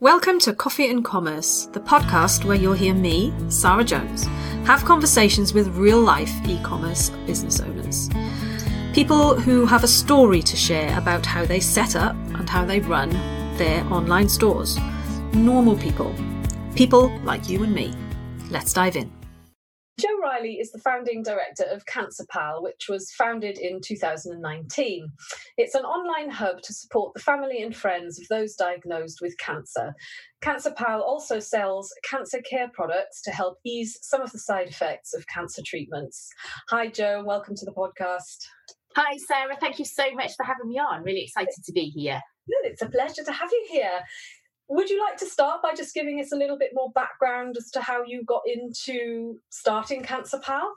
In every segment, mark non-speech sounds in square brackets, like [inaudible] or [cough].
Welcome to Coffee and Commerce, the podcast where you'll hear me, Sarah Jones, have conversations with real life e commerce business owners. People who have a story to share about how they set up and how they run their online stores. Normal people. People like you and me. Let's dive in. Jo Riley is the founding director of Cancer Pal, which was founded in 2019. It's an online hub to support the family and friends of those diagnosed with cancer. Cancer Pal also sells cancer care products to help ease some of the side effects of cancer treatments. Hi, Jo. welcome to the podcast. Hi, Sarah. Thank you so much for having me on. Really excited to be here. Good. It's a pleasure to have you here. Would you like to start by just giving us a little bit more background as to how you got into starting Cancer Pal?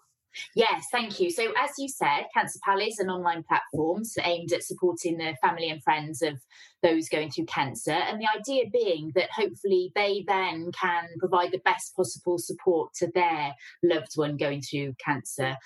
Yes, thank you. So, as you said, Cancer Pal is an online platform aimed at supporting the family and friends of those going through cancer. And the idea being that hopefully they then can provide the best possible support to their loved one going through cancer.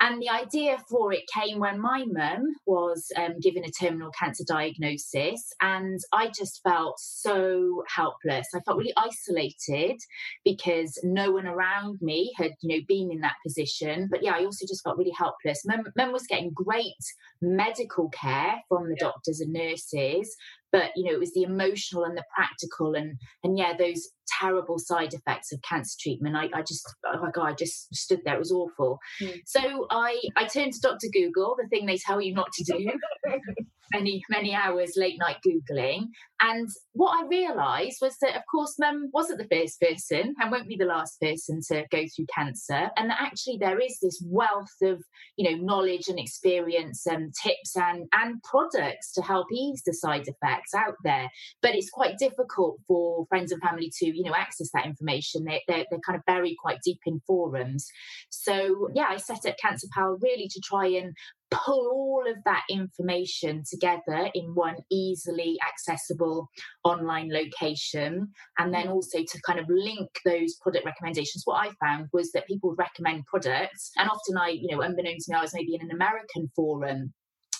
And the idea for it came when my mum was um, given a terminal cancer diagnosis, and I just felt so helpless. I felt really isolated because no one around me had, you know, been in that position. But yeah, I also just felt really helpless. Mum, mum was getting great medical care from the yeah. doctors and nurses, but you know it was the emotional and the practical and and yeah those terrible side effects of cancer treatment. I, I just oh my god i just stood there. It was awful. Mm. so i i turned to dr google the thing they tell you not to do [laughs] many many hours late night googling. And what i realized was that of course mum wasn't the first person and won't be the last person to go through cancer. And that actually there is this wealth of you know knowledge and experience and tips and and products to help ease the side effects out there. But it's quite difficult for friends and family to you know access that information. They, they're, they're kind of buried quite deep in forums. So yeah i set up cancer pal really to try and pull all of that information together in one easily accessible online location and then mm. also to kind of link those product recommendations. What i found was that people would recommend products and often i you know unbeknownst to me i was maybe in an american forum.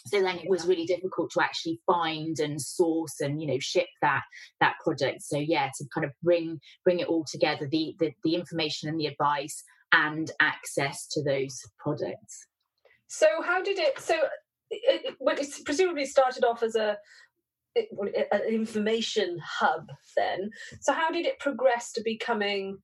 So then it was really difficult to actually find and source and you know ship that that product. So yeah to kind of bring bring it all together the the, the information and the advice and access to those products so how did it? So it, it, it presumably started off as a an information hub then. So how did it progress to becoming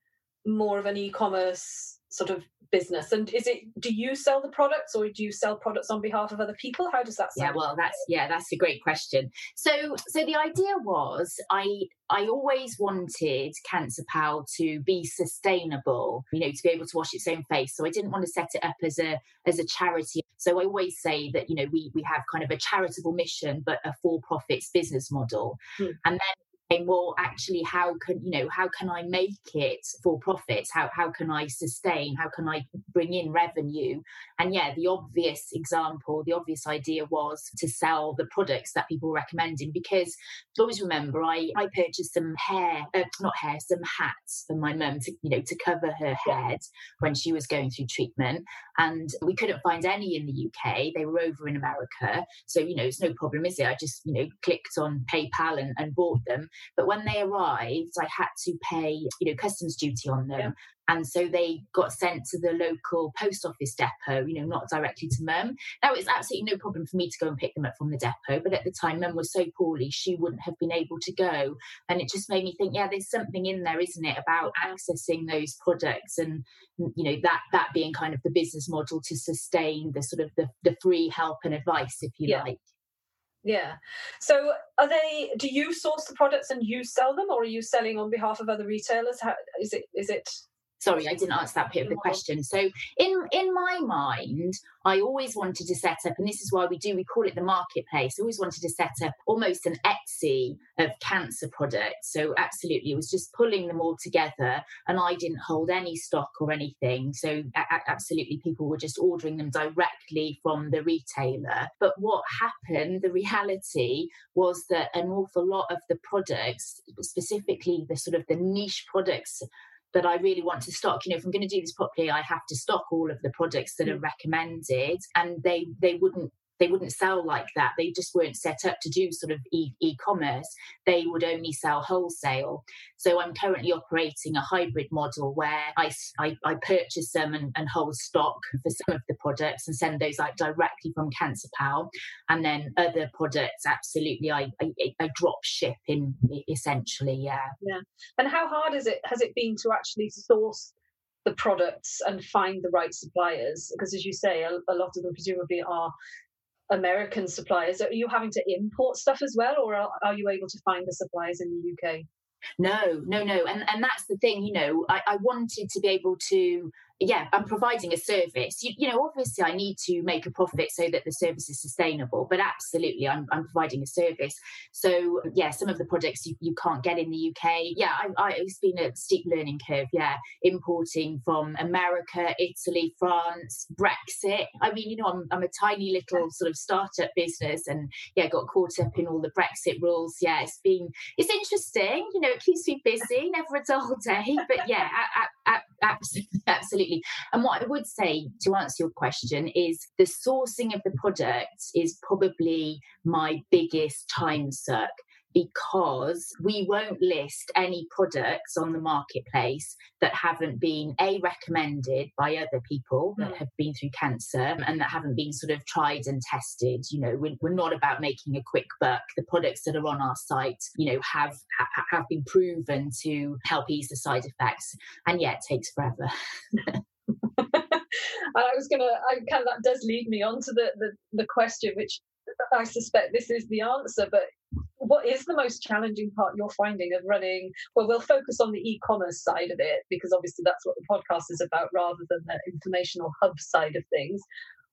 more of an e-commerce sort of business. And is it do you sell the products or do you sell products on behalf of other people? How does that sound? yeah well that's yeah that's a great question. So so the idea was i i always wanted cancer pal to be sustainable you know to be able to wash its own face. So i didn't want to set it up as a as a charity. So i always say that you know we we have kind of a charitable mission but a for profits business model. Hmm. and then well actually how can you know how can i make it for profits how, how can i sustain? How can i bring in revenue? And yeah the obvious example the obvious idea was to sell the products that people were recommending because always remember i i purchased some hair uh, not hair some hats for my mum to you know to cover her head when she was going through treatment. And we couldn't find any in the uk they were over in america. So you know it's no problem is it? I just you know clicked on paypal and, and bought them but when they arrived, I had to pay, you know, customs duty on them. Yeah. And so they got sent to the local post office depot, you know, not directly to mum. Now, it's absolutely no problem for me to go and pick them up from the depot. But at the time, mum was so poorly, she wouldn't have been able to go. And it just made me think, yeah, there's something in there, isn't it, about accessing those products and, you know, that that being kind of the business model to sustain the sort of the, the free help and advice, if you yeah. like. Yeah. So are they do you source the products and you sell them or are you selling on behalf of other retailers? How is it is it sorry i didn't answer that bit of the question. So in in my mind i always wanted to set up and this is why we do we call it the marketplace I always wanted to set up almost an etsy of cancer products. So absolutely it was just pulling them all together and i didn't hold any stock or anything. So a- absolutely people were just ordering them directly from the retailer. But what happened the reality was that an awful lot of the products specifically the sort of the niche products that I really want to stock. You know, if I'm going to do this properly, I have to stock all of the products that are mm. recommended, and they they wouldn't they wouldn't sell like that. They just weren't set up to do sort of e- e-commerce. They would only sell wholesale. So I'm currently operating a hybrid model where I, I, I purchase them and, and, hold stock for some of the products and send those out directly from Cancer Pal. And then other products, absolutely, I, I, I drop ship in essentially, yeah. Yeah. And how hard is it, has it been to actually source the products and find the right suppliers? Because as you say, a, a lot of them presumably are American suppliers. Are you having to import stuff as well, or are, are you able to find the suppliers in the UK? No, no, no. And and that's the thing, you know, I, I wanted to be able to yeah, I'm providing a service. You, you, know, obviously, I need to make a profit so that the service is sustainable, but absolutely, I'm, I'm providing a service. So, yeah, some of the products you, you can't get in the UK. Yeah, I, I, it's been a steep learning curve. Yeah, importing from America, Italy, France, Brexit. I mean, you know, I'm, I'm a tiny little sort of startup business and, yeah, got caught up in all the Brexit rules. Yeah, it's been, it's interesting. You know, it keeps me busy, never a dull [laughs] day. But yeah, absolutely And what I would say to answer your question is the sourcing of the products is probably my biggest time suck because we won't list any products on the marketplace that haven't been a recommended by other people that mm. have been through cancer and that haven't been sort of tried and tested. You know we're, we're not about making a quick buck. The products that are on our site you know have ha, have been proven to help ease the side effects. And yet it takes forever. And [laughs] I was gonna, I kind of that does lead me on to the, the the question, which I suspect this is the answer, but what is the most challenging part you're finding of running? Well, we'll focus on the e-commerce side of it because obviously that's what the podcast is about, rather than the informational hub side of things.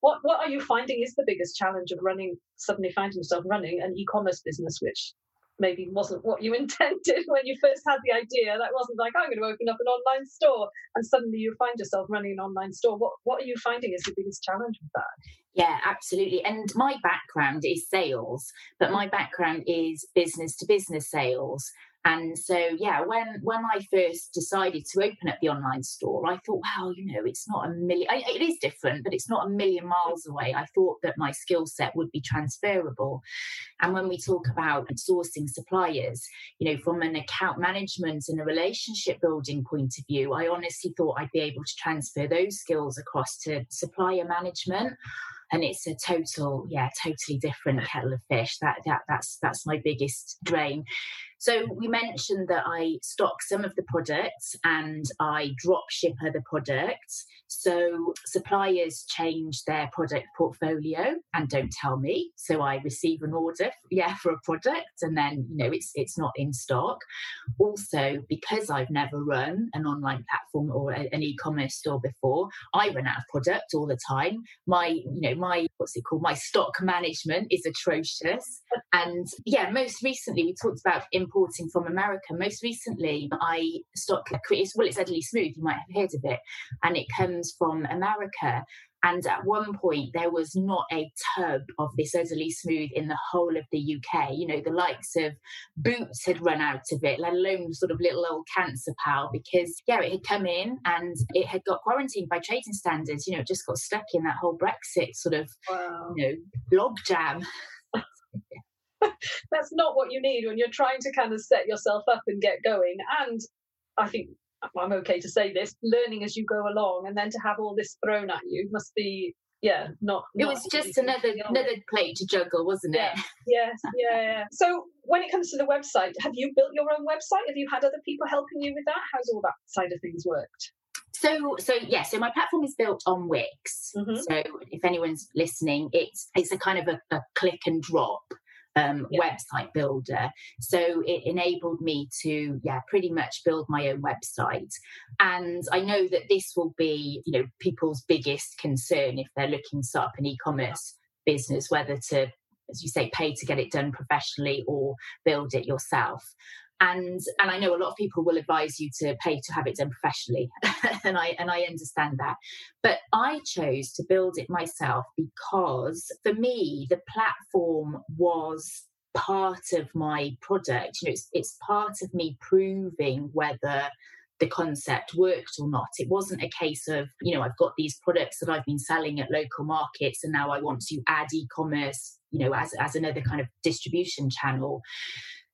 What what are you finding is the biggest challenge of running? Suddenly finding yourself running an e-commerce business, which maybe wasn't what you [laughs] intended when you first had the idea. That wasn't like I'm going to open up an online store, and suddenly you find yourself running an online store. What what are you finding is the biggest challenge with that? Yeah, absolutely. And my background is sales, but my background is business to business sales. And so, yeah, when when I first decided to open up the online store, I thought, well, you know, it's not a million. It is different, but it's not a million miles away. I thought that my skill set would be transferable. And when we talk about sourcing suppliers, you know, from an account management and a relationship building point of view, I honestly thought I'd be able to transfer those skills across to supplier management and it's a total yeah totally different kettle of fish that that that's that's my biggest drain so we mentioned that I stock some of the products and I drop ship other products. So suppliers change their product portfolio and don't tell me. So I receive an order, yeah, for a product, and then you know it's it's not in stock. Also, because I've never run an online platform or a, an e-commerce store before, I run out of product all the time. My you know my what's it called? My stock management is atrocious. And yeah, most recently we talked about importing from America. Most recently, I stock well, it's Udderly Smooth. You might have heard of it, and it comes from America. And at one point, there was not a tub of this Udderly Smooth in the whole of the UK. You know, the likes of Boots had run out of it, let alone sort of little old Cancer Pal, because, yeah, it had come in and it had got quarantined by trading standards. You know, it just got stuck in that whole Brexit sort of, wow. you know, logjam. [laughs] [laughs] that's not what you need when you're trying to kind of set yourself up and get going. And I think I'm okay to say this, learning as you go along, and then to have all this thrown at you must be yeah, not. It was just another another plate to juggle, wasn't it? Yeah. [laughs] yes, yeah, yeah. So when it comes to the website, have you built your own website? Have you had other people helping you with that? How's all that side of things worked? So, so yeah, so my platform is built on Wix. Mm-hmm. So, if anyone's listening, it's it's a kind of a, a click and drop um, yeah. website builder. So it enabled me to, yeah, pretty much build my own website. And I know that this will be, you know, people's biggest concern if they're looking to start up an e-commerce business, whether to, as you say, pay to get it done professionally or build it yourself and and I know a lot of people will advise you to pay to have it done professionally [laughs] and I and I understand that but I chose to build it myself because for me the platform was part of my product you know it's, it's part of me proving whether the concept worked or not. It wasn't a case of, you know, I've got these products that I've been selling at local markets and now I want to add e commerce, you know, as, as another kind of distribution channel.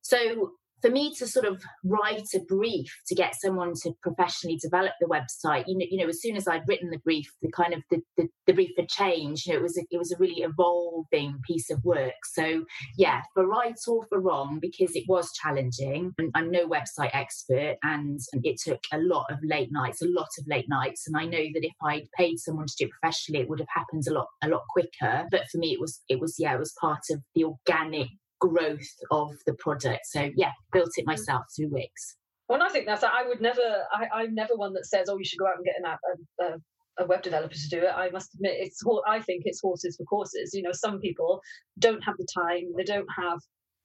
So for me to sort of write a brief to get someone to professionally develop the website, you know, you know, as soon as I'd written the brief, the kind of the, the, the brief had changed. You know, it was a, it was a really evolving piece of work. So yeah, for right or for wrong, because it was challenging. I'm no website expert, and it took a lot of late nights, a lot of late nights. And I know that if I'd paid someone to do it professionally, it would have happened a lot a lot quicker. But for me, it was it was yeah, it was part of the organic growth of the product. So yeah, built it mm. myself through Wix. Well, I think that's I would never. I, I'm never one that says, "Oh, you should go out and get an app." A, a web developer to do it. I must admit, it's I think it's horses for courses. You know, some people don't have the time, they don't have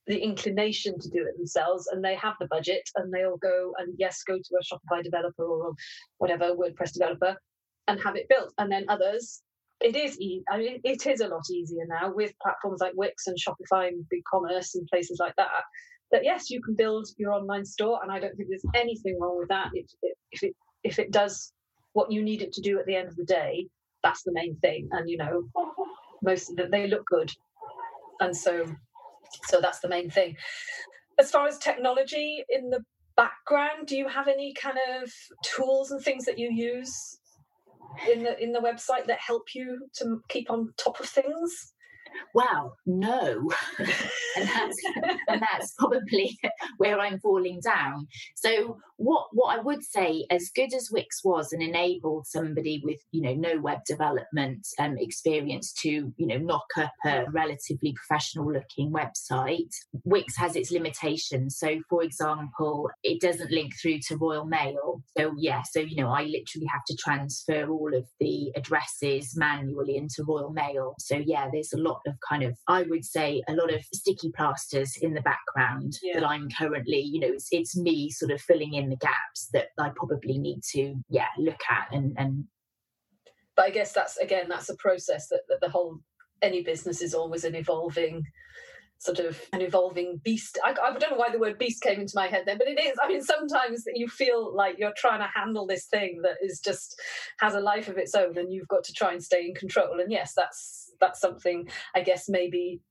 the inclination to do it themselves, and they have the budget, and they'll go and yes, go to a Shopify developer or whatever WordPress developer and have it built. And then others it is e- I mean, it is a lot easier now with platforms like Wix and Shopify and BigCommerce and places like that. That yes, you can build your online store, and I don't think there's anything wrong with that. It, it, if it if it does what you need it to do at the end of the day, that's the main thing. And you know, most them, they look good, and so so that's the main thing. As far as technology in the background, do you have any kind of tools and things that you use in the in the website that help you to keep on top of things? Well, no, and that's and that's [laughs] probably [laughs] where I'm falling down. So what what I would say, as good as Wix was and enabled somebody with you know no web development um, experience to you know knock up a relatively professional looking website, Wix has its limitations. So for example, it doesn't link through to Royal Mail. So yeah, so you know I literally have to transfer all of the addresses manually into Royal Mail. So yeah, there's a lot of kind of I would say a lot of sticky plasters in the background yeah. that I'm currently you know it's it's me sort of filling in the gaps that I probably need to, yeah, look at and and. But I guess that's again that's a process that, that the whole any business is always an evolving sort of an evolving beast. I, I, don't know why the word beast came into my head then, but it is. I mean, sometimes you feel like you're trying to handle this thing that is just has a life of its own, and you've got to try and stay in control. And yes, that's that's something I guess maybe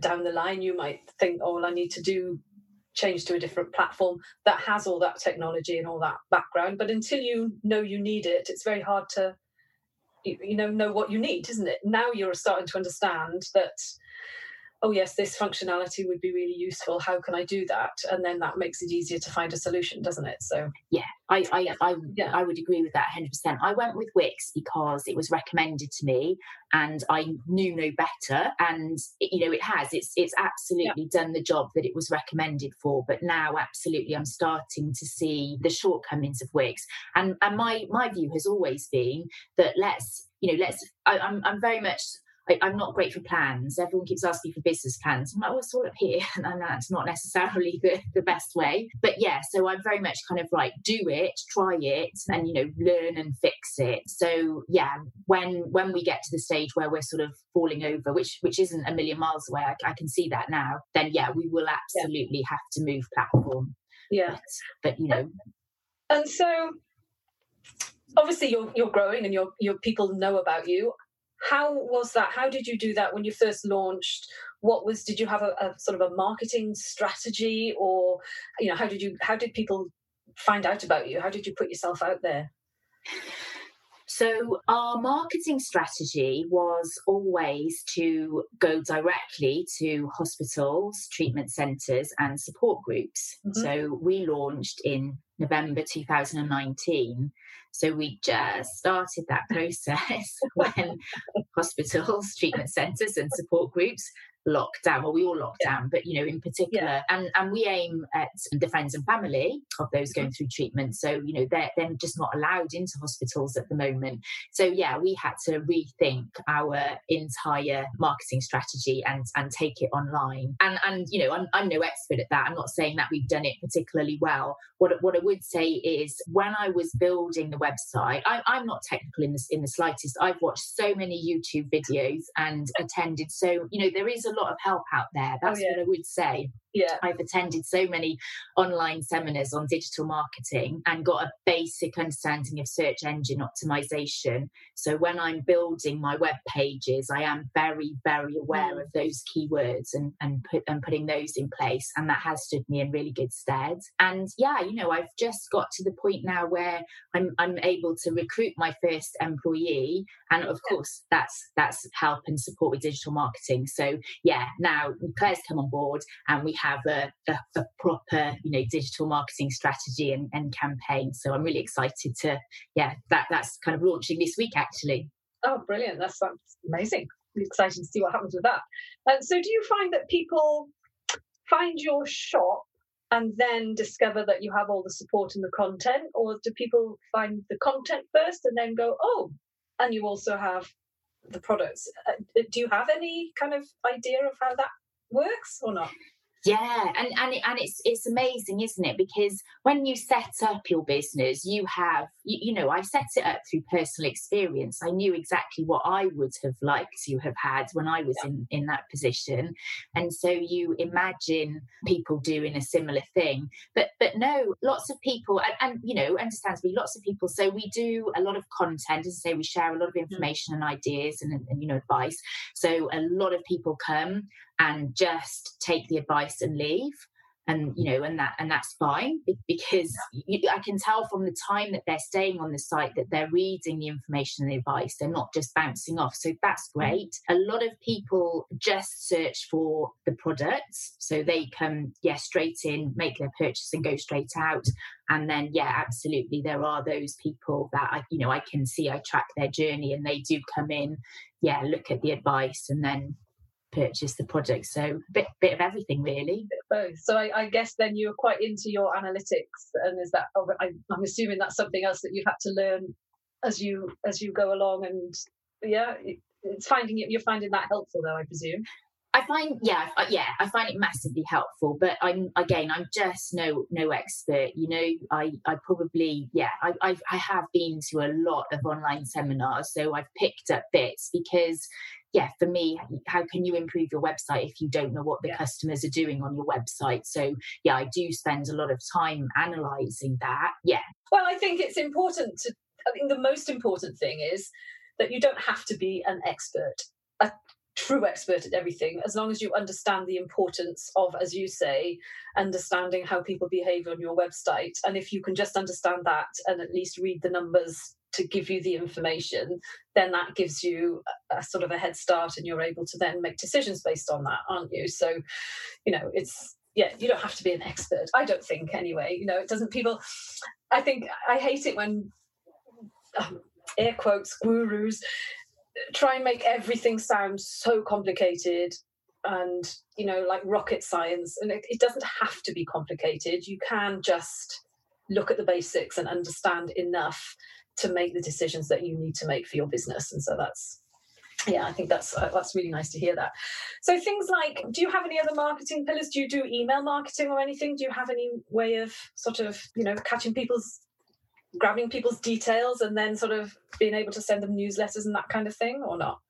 down the line you might think, oh, well, I need to do change to a different platform that has all that technology and all that background. But until you know you need it, it's very hard to you know know what you need, isn't it? Now you're starting to understand that oh yes this functionality would be really useful how can i do that and then that makes it easier to find a solution doesn't it so yeah i i i, yeah. I would agree with that 100% i went with wix because it was recommended to me and i knew no better and you know it has it's it's absolutely yeah. done the job that it was recommended for but now absolutely i'm starting to see the shortcomings of wix and and my my view has always been that let's you know let's I, I'm, I'm very much I, am not great for plans. Everyone keeps asking for business plans. I'm like, well, it's all up here. [laughs] And that's not necessarily the, the best way. But yeah, so I'm very much kind of like, do it, try it, and, you know, learn and fix it. So yeah, when when we get to the stage where we're sort of falling over, which which isn't a million miles away, I, I can see that now, then yeah, we will absolutely have to move platform. Yeah. But, but you know. And so obviously you're you're growing and your your people know about you how was that how did you do that when you first launched what was did you have a, a, sort of a marketing strategy or you know how did you how did people find out about you how did you put yourself out there so, our marketing strategy was always to go directly to hospitals, treatment centres, and support groups. Mm-hmm. So, we launched in November 2019. So we just started that [laughs] process [laughs] when hospitals, treatment centres, and support groups locked down. Well, we all locked down, but you know, in particular, yeah. and and we aim at the friends and family of those going mm-hmm. through treatment. So you know, they're they're just not allowed into hospitals at the moment. So yeah, we had to rethink our entire marketing strategy and and take it online. And and you know, I'm I'm no expert at that. I'm not saying that we've done it particularly well. What what I would say is when I was building the website, I, I'm not technical in this in the slightest. I've watched so many YouTube videos and attended so you know there is a lot of help out there. Oh, That's oh, yeah. what I would say. Yeah. I've attended so many online seminars on digital marketing and got a basic understanding of search engine optimization. So when I'm building my web pages, I am very, very aware mm. of those keywords and, and put and putting those in place. And that has stood me in really good stead. And yeah, you know, I've just got to the point now where I'm I'm able to recruit my first employee. And of course that's that's help and support with digital marketing. So yeah, now Claire's come on board and we have a, a, a proper, you know, digital marketing strategy and, and campaign. So I'm really excited to, yeah, that that's kind of launching this week actually. Oh, brilliant! That's, that's amazing. exciting to see what happens with that. So, do you find that people find your shop and then discover that you have all the support and the content, or do people find the content first and then go, oh, and you also have the products? Uh, do you have any kind of idea of how that works or not? Yeah, and and it, and it's it's amazing, isn't it? Because when you set up your business, you have you, you, know I set it up through personal experience. I knew exactly what I would have liked to have had when I was yeah. in in that position, and so you imagine people doing a similar thing. But but no, lots of people, and, and you know, understands understandably, lots of people. So we do a lot of content, as I say, we share a lot of mm. information mm. and ideas and, and you know advice. So a lot of people come and just take the advice and leave. And you know and that and that's fine because you, i can tell from the time that they're staying on the site that they're reading the information and the advice. They're not just bouncing off. So that's mm. great. A lot of people just search for the products. So they come yeah straight in make their purchase and go straight out. And then yeah absolutely there are those people that i you know i can see i track their journey and they do come in yeah look at the advice and then purchase the product. So a bit bit of everything really. Both. So I, I, guess then you're quite into your analytics, and is that oh, I, I'm assuming that's something else that you've had to learn as you as you go along, and yeah, it's finding it. You're finding that helpful though, I presume. I find, yeah, yeah, I find it massively helpful. But I'm again, I'm just no no expert. You know, I I probably, yeah, I I've, I have been to a lot of online seminars, so I've picked up bits because yeah, for me, how can you improve your website if you don't know what the yeah. customers are doing on your website? So, yeah, I do spend a lot of time analyzing that. Yeah. Well, I think it's important to, I think the most important thing is that you don't have to be an expert, true expert at everything, as long as you understand the importance of, as you say, understanding how people behave on your website. And if you can just understand that and at least read the numbers to give you the information, then that gives you a, sort of a head start and you're able to then make decisions based on that, aren't you? So, you know, it's, yeah, you don't have to be an expert. I don't think anyway. You know, it doesn't, people, I think I hate it when um, air quotes gurus try and make everything sound so complicated and you know like rocket science and it, it, doesn't have to be complicated you can just look at the basics and understand enough to make the decisions that you need to make for your business. And so that's yeah, I think that's uh, that's really nice to hear that. So things like, do you have any other marketing pillars? Do you do email marketing or anything? Do you have any way of sort of you know catching people's grabbing people's details and then sort of being able to send them newsletters and that kind of thing, or not?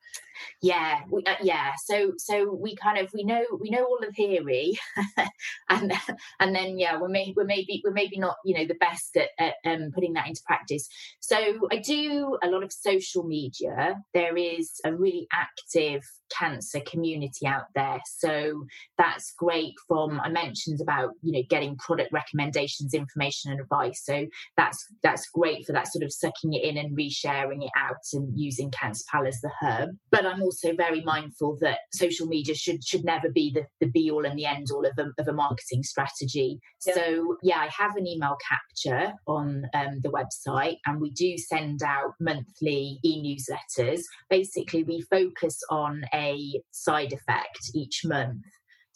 Yeah we, uh, yeah so so we kind of we know we know all the theory [laughs] and and then yeah we're, may, we're maybe we're maybe not you know the best at, at um, putting that into practice. So i do a lot of social media. There is a really active cancer community out there so that's great from i mentioned about you know getting product recommendations information and advice so that's that's great for that sort of sucking it in and resharing it out and using cancer pal as the hub but I'm also very mindful that social media should should never be the, the be all and the end all of a, of a marketing strategy. Yeah. So yeah, I have an email capture on um, the website, and we do send out monthly e-newsletters. Basically, we focus on a side effect each month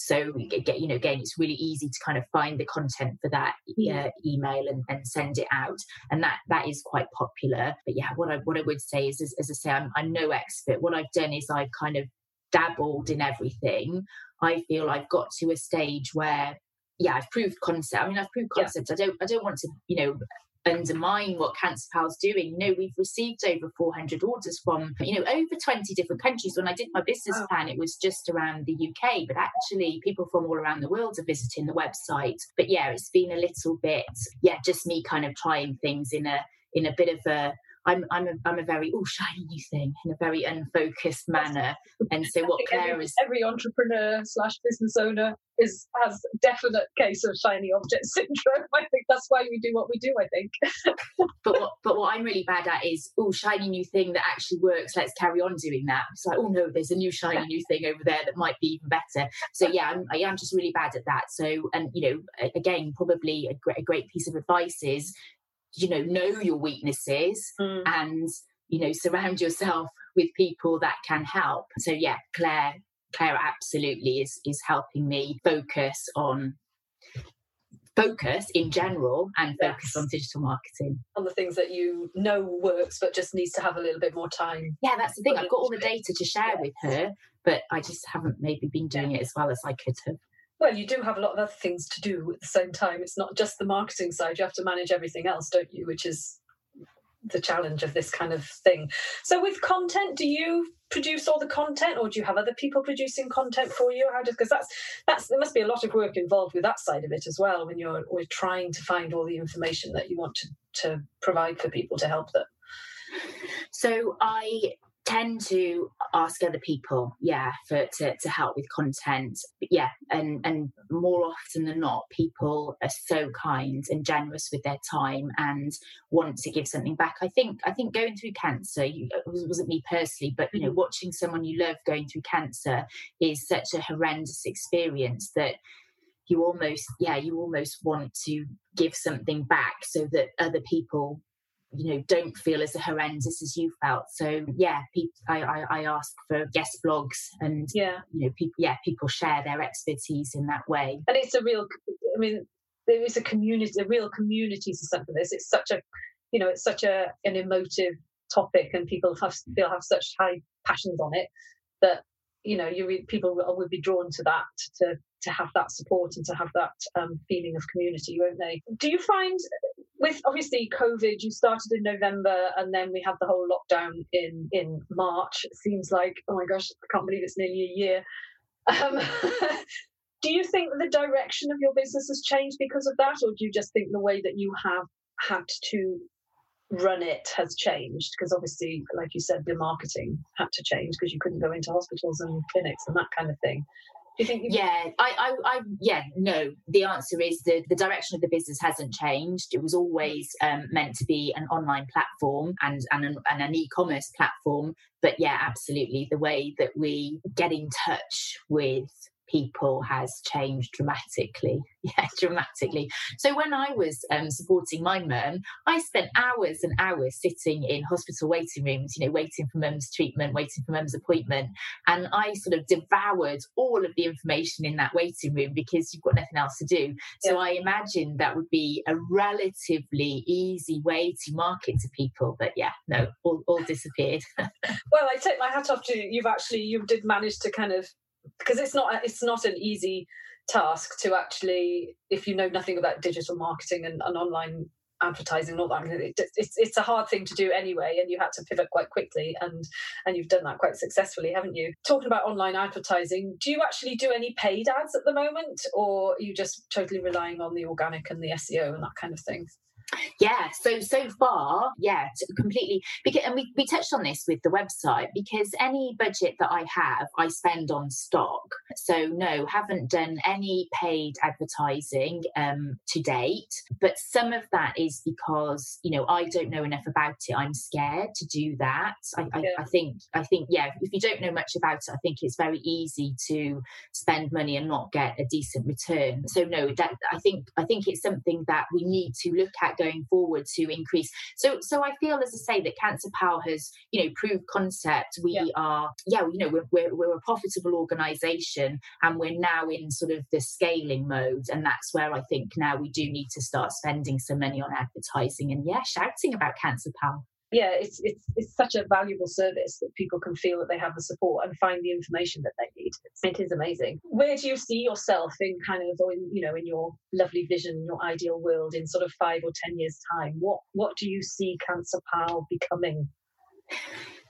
so get, you know, again, it's really easy to kind of find the content for that uh, email and, and send it out, and that that is quite popular. But yeah, what I what I would say is, as, as I say, I'm, I'm no expert. What I've done is I've kind of dabbled in everything. I feel I've got to a stage where yeah, I've proved concept. I mean, I've proved concept. Yeah. I don't I don't want to you know undermine what Cancer Pal's doing. No, we've received over 400 orders from, you know, over 20 different countries. When I did my business plan, it was just around the UK, but actually people from all around the world are visiting the website. But yeah, it's been a little bit, yeah, just me kind of trying things in a in a bit of a I'm I'm a, I'm a very oh shiny new thing in a very unfocused manner. And so what [laughs] Claire every, is every entrepreneur slash business owner is has definite case of shiny object [laughs] syndrome. I think that's why we do what we do. I think. [laughs] but what but what I'm really bad at is oh shiny new thing that actually works. Let's carry on doing that. It's like oh no, there's a new shiny new thing over there that might be even better. So yeah, I'm, I am just really bad at that. So and you know again probably a great, a great piece of advice is you know know your weaknesses mm. and you know surround yourself with people that can help so yeah claire claire absolutely is is helping me focus on focus in general and focus yes. on digital marketing on the things that you know works but just needs to have a little bit more time yeah that's the thing i've got all the data to share yeah. with her but i just haven't maybe been doing it as well as i could have well, you do have a lot of other things to do at the same time. It's not just the marketing side, you have to manage everything else, don't you? Which is the challenge of this kind of thing. So, with content, do you produce all the content, or do you have other people producing content for you? How does because that's that's there must be a lot of work involved with that side of it as well when you're we're trying to find all the information that you want to to provide for people to help them. So I tend to ask other people yeah for to, to help with content but yeah and and more often than not people are so kind and generous with their time and want to give something back i think i think going through cancer you, it wasn't me personally but you know mm-hmm. watching someone you love going through cancer is such a horrendous experience that you almost yeah you almost want to give something back so that other people you know don't feel as horrendous as you felt. So yeah people I, I, I ask for guest blogs and yeah. you know people yeah people share their expertise in that way. And it's a real i mean there is a community a real community to something this. It's such a you know it's such a an emotive topic and people have they'll have such high passions on it that you know you re- people will, will be drawn to that to to have that support and to have that um, feeling of community won't they? Do you find with obviously COVID, you started in November and then we had the whole lockdown in in March. It seems like oh my gosh, I can't believe it's nearly a year. Um, [laughs] do you think the direction of your business has changed because of that, or do you just think the way that you have had to run it has changed? Because obviously, like you said, the marketing had to change because you couldn't go into hospitals and clinics and that kind of thing you think? Yeah, I, I, I, yeah, no. The answer is the the direction of the business hasn't changed. It was always um, meant to be an online platform and and an, and an e-commerce platform. But yeah, absolutely, the way that we get in touch with people has changed dramatically. [laughs] Yeah, dramatically. So when I was um, supporting my mum, I spent hours and hours sitting in hospital waiting rooms, you know, waiting for mum's treatment, waiting for mum's appointment. And I sort of devoured all of the information in that waiting room because you've got nothing else to do. So yeah. I imagined that would be a relatively easy way to market to people. But yeah, no, all, all disappeared. [laughs] well, I take my hat off to you. You've actually, you did manage to kind of because it's not it's not an easy task to actually if you know nothing about digital marketing and, and online advertising and all that it, it's it's a hard thing to do anyway and you had to pivot quite quickly and and you've done that quite successfully haven't you? Talking about online advertising do you actually do any paid ads at the moment or are you just totally relying on the organic and the seo and that kind of thing yeah, so so far, yeah, completely. Because and we, we touched on this with the website because any budget that I have, I spend on stock. So no, haven't done any paid advertising um, to date. But some of that is because you know I don't know enough about it. I'm scared to do that. I, I, yeah. I think I think yeah, if you don't know much about it, I think it's very easy to spend money and not get a decent return. So no, that I think I think it's something that we need to look at going forward to increase. So, so I feel, as I say, that Cancer Pal has, you know, proved concept. We yeah. are, yeah, you know, we're, we're, we're a profitable organisation, and we're now in sort of the scaling mode, and that's where I think now we do need to start spending some money on advertising and yeah, shouting about Cancer Pal. Yeah, it's it's it's such a valuable service that people can feel that they have the support and find the information that they need. It's, it is amazing. Where do you see yourself in kind of, in, you know, in your lovely vision, your ideal world in sort of five or ten years' time? What what do you see Cancer Pal becoming?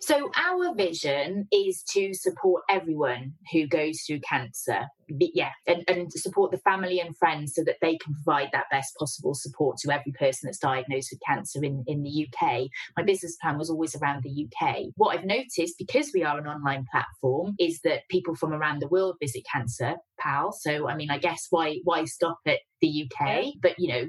So, our vision is to support everyone who goes through cancer. Yeah, and, and support the family and friends so that they can provide that best possible support to every person that's diagnosed with cancer in, in the UK. My business plan was always around the UK. What I've noticed, because we are an online platform, is that people from around the world visit Cancer Pal. So, I mean, I guess why why stop at the UK? But you know,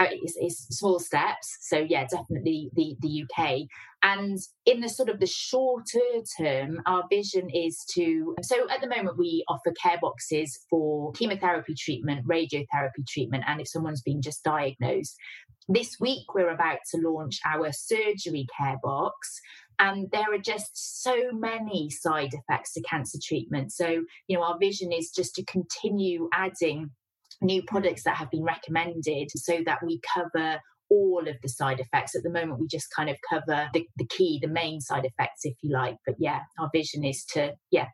it's, it's small steps. So, yeah, definitely the the UK. And in the sort of the shorter term, our vision is to. So at the moment, we offer care boxes for chemotherapy treatment, radiotherapy treatment, and if someone's been just diagnosed. This week, we're about to launch our surgery care box. And there are just so many side effects to cancer treatment. So, you know, our vision is just to continue adding new products that have been recommended so that we cover all of the side effects. At the moment, we just kind of cover the, the key, the main side effects, if you like. But yeah, our vision is to, yeah,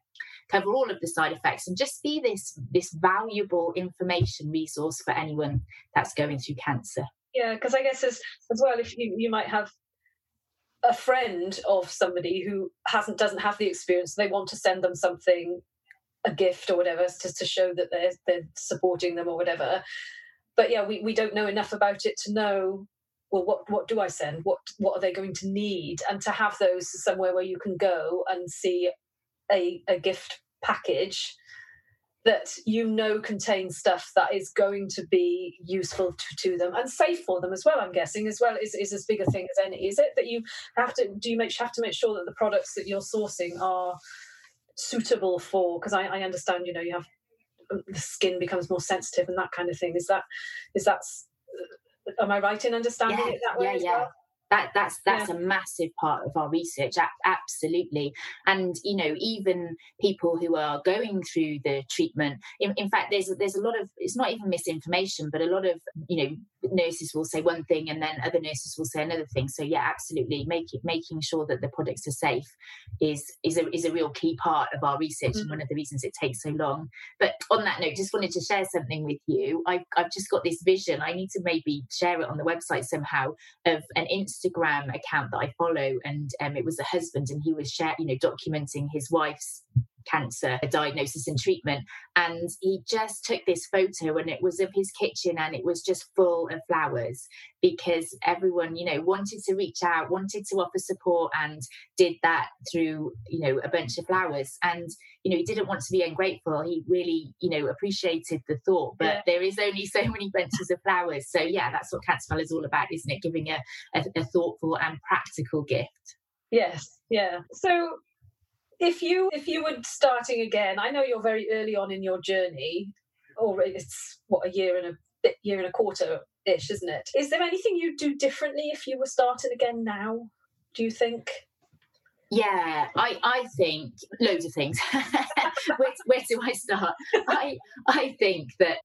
cover all of the side effects and just be this this valuable information resource for anyone that's going through cancer. Yeah, because I guess as as well, if you you might have a friend of somebody who hasn't doesn't have the experience, they want to send them something, a gift or whatever, to, to show that they're they're supporting them or whatever but yeah, we, we don't know enough about it to know well what what do I send? What what are they going to need? And to have those somewhere where you can go and see a, a gift package that you know contains stuff that is going to be useful to, to them and safe for them as well i'm guessing as well is, is as big a thing as any is it that you have to do you make have to make sure that the products that you're sourcing are suitable for because I, I understand you know you have the skin becomes more sensitive and that kind of thing. Is that is that uh, am I right in understanding yeah, it that way yeah, as yeah. well? That that's that's yeah. a massive part of our research absolutely. And you know even people who are going through the treatment in, in fact there's there's a lot of it's not even misinformation but a lot of you know nurses will say one thing and then other nurses will say another thing. So yeah absolutely making making sure that the products are safe is is a, is a real key part of our research mm-hmm. and one of the reasons it takes so long. But on that note just wanted to share something with you. I've, I've just got this vision. I need to maybe share it on the website somehow of an instagram account that i follow and um, it was a husband and he was share you know documenting his wife's cancer a diagnosis and treatment. And he just took this photo and it was of his kitchen and it was just full of flowers because everyone, you know, wanted to reach out, wanted to offer support and did that through, you know, a bunch of flowers. And, you know, he didn't want to be ungrateful. He really, you know, appreciated the thought, but yeah. there is only so many bunches of flowers. So yeah, that's what Cancer is all about, isn't it? Giving a, a, a thoughtful and practical gift. Yes, yeah. So if you if you were starting again, I know you're very early on in your journey, or it's what a year and a bit, year and a quarter ish, isn't it? Is there anything you'd do differently if you were starting again now? Do you think? Yeah, I, I think loads of things. [laughs] where, where do I start? I I think that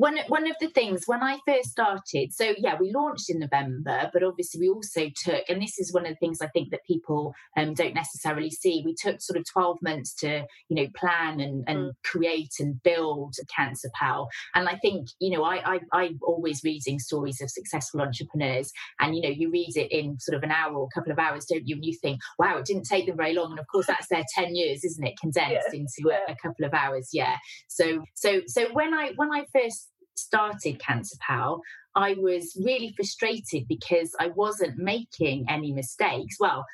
one one of the things when I first started, so yeah, we launched in November, but obviously we also took, and this is one of the things I think that people um, don't necessarily see. We took sort of twelve months to you know plan and, and mm. create and build a Cancer Pal, and I think you know I, I I'm always reading stories of successful entrepreneurs, and you know you read it in sort of an hour or a couple of hours, don't you? And you think, wow, it didn't take them very long, and of course that's their ten years, isn't it, [laughs] condensed yeah. into yeah. A, a couple of hours? Yeah. So so so when I when I first started Cancer Pal, I was really frustrated because I wasn't making any mistakes. Well,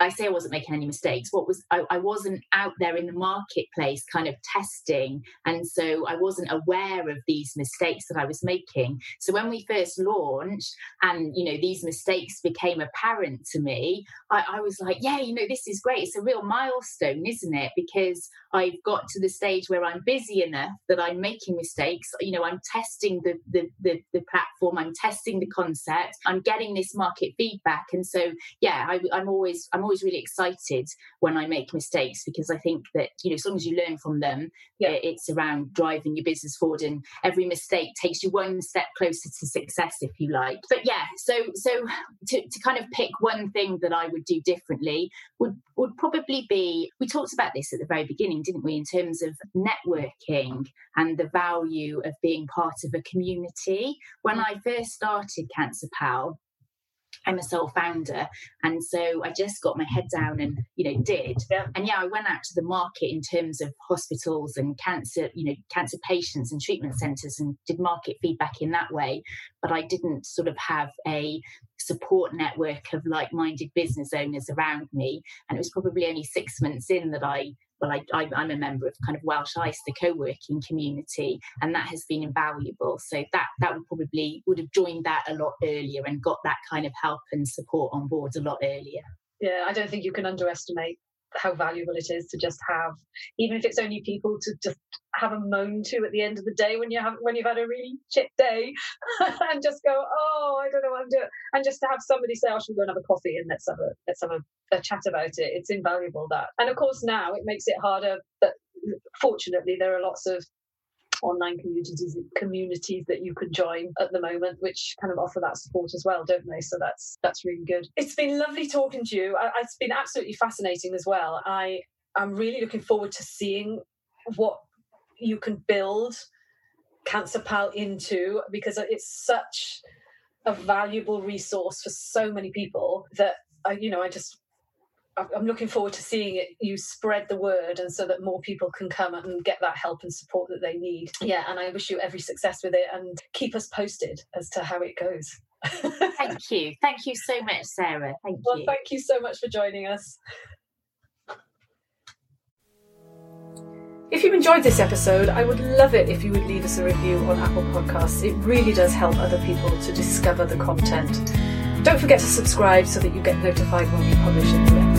I say I wasn't making any mistakes. What was I, I, wasn't out there in the marketplace kind of testing. And so I wasn't aware of these mistakes that I was making. So when we first launched and you know these mistakes became apparent to me, I, I was like, yeah, you know, this is great. It's a real milestone, isn't it? Because I've got to the stage where I'm busy enough that I'm making mistakes. You know, I'm testing the the, the, the platform, I'm testing the concept, I'm getting this market feedback. And so yeah, I, I'm always I'm always really excited when I make mistakes because I think that you know as long as you learn from them, yeah. it's around driving your business forward, and every mistake takes you one step closer to success, if you like. But yeah, so so to, to kind of pick one thing that I would do differently would would probably be we talked about this at the very beginning, didn't we, in terms of networking and the value of being part of a community. When mm. I first started Cancer Pal, I'm a sole founder. And so I just got my head down and, you know, did. Yeah. And yeah, I went out to the market in terms of hospitals and cancer, you know, cancer patients and treatment centres and did market feedback in that way. But I didn't sort of have a support network of like minded business owners around me. And it was probably only six months in that I well, I, am a member of kind of Welsh Ice, the co-working community, and that has been invaluable. So that that would probably would have joined that a lot earlier and got that kind of help and support on board a lot earlier. Yeah, I don't think you can underestimate how valuable it is to just have, even if it's only people to just have a moan to at the end of the day when you have when you've had a really shit day, [laughs] and just go, oh, I don't know what I'm doing, and just to have somebody say, oh, should we go and have a coffee and let's have a let's have a, a chat about it. It's invaluable that, and of course now it makes it harder, but fortunately there are lots of online communities communities that you can join at the moment, which kind of offer that support as well, don't they? So that's that's really good. It's been lovely talking to you. I, it's been absolutely fascinating as well. I I'm really looking forward to seeing what you can build Cancer Pal into because it's such a valuable resource for so many people that I, you know, I just I'm looking forward to seeing it. You spread the word, and so that more people can come and get that help and support that they need. Yeah, and I wish you every success with it, and keep us posted as to how it goes. [laughs] thank you, thank you so much, Sarah. Thank well, you. Well, thank you so much for joining us. If you enjoyed this episode, I would love it if you would leave us a review on Apple Podcasts. It really does help other people to discover the content. Don't forget to subscribe so that you get notified when we publish a new episode.